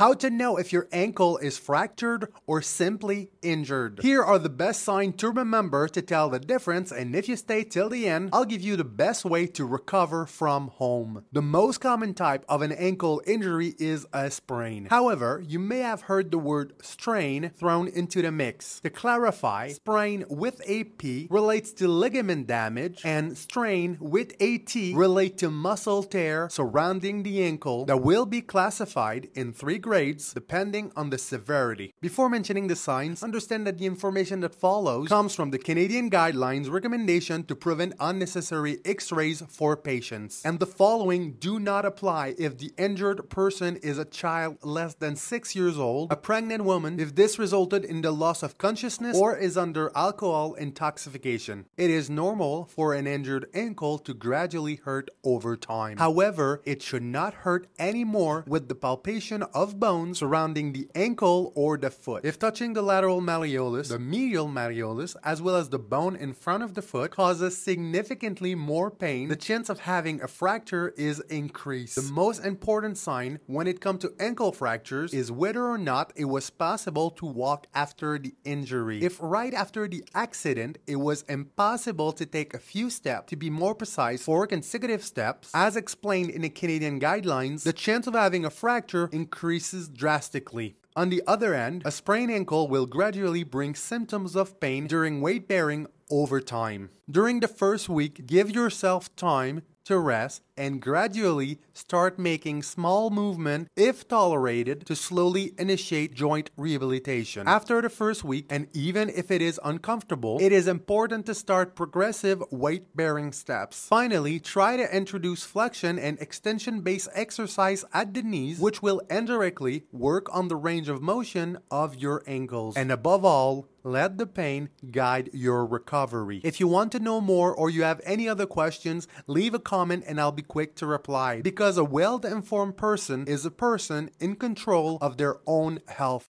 How to know if your ankle is fractured or simply injured. Here are the best signs to remember to tell the difference, and if you stay till the end, I'll give you the best way to recover from home. The most common type of an ankle injury is a sprain. However, you may have heard the word strain thrown into the mix. To clarify, sprain with a P relates to ligament damage, and strain with a T relate to muscle tear surrounding the ankle that will be classified in three grades depending on the severity. Before mentioning the signs, understand that the information that follows comes from the Canadian Guidelines recommendation to prevent unnecessary x rays for patients. And the following do not apply if the injured person is a child less than 6 years old, a pregnant woman, if this resulted in the loss of consciousness, or is under alcohol intoxication. It is normal for an injured ankle to gradually hurt over time. However, it should not hurt anymore with the palpation of bone surrounding the ankle or the foot. If touching the lateral malleolus, the medial malleolus, as well as the bone in front of the foot causes significantly more pain, the chance of having a fracture is increased. The most important sign when it comes to ankle fractures is whether or not it was possible to walk after the injury. If right after the accident it was impossible to take a few steps, to be more precise, four consecutive steps, as explained in the Canadian guidelines, the chance of having a fracture increases increases drastically. On the other end, a sprained ankle will gradually bring symptoms of pain during weight bearing over time. During the first week, give yourself time to rest and gradually start making small movement if tolerated to slowly initiate joint rehabilitation. After the first week and even if it is uncomfortable, it is important to start progressive weight bearing steps. Finally, try to introduce flexion and extension based exercise at the knees which will indirectly work on the range of motion of your ankles. And above all, let the pain guide your recovery. If you want to know more or you have any other questions, leave a comment and I'll be quick to reply. Because a well informed person is a person in control of their own health.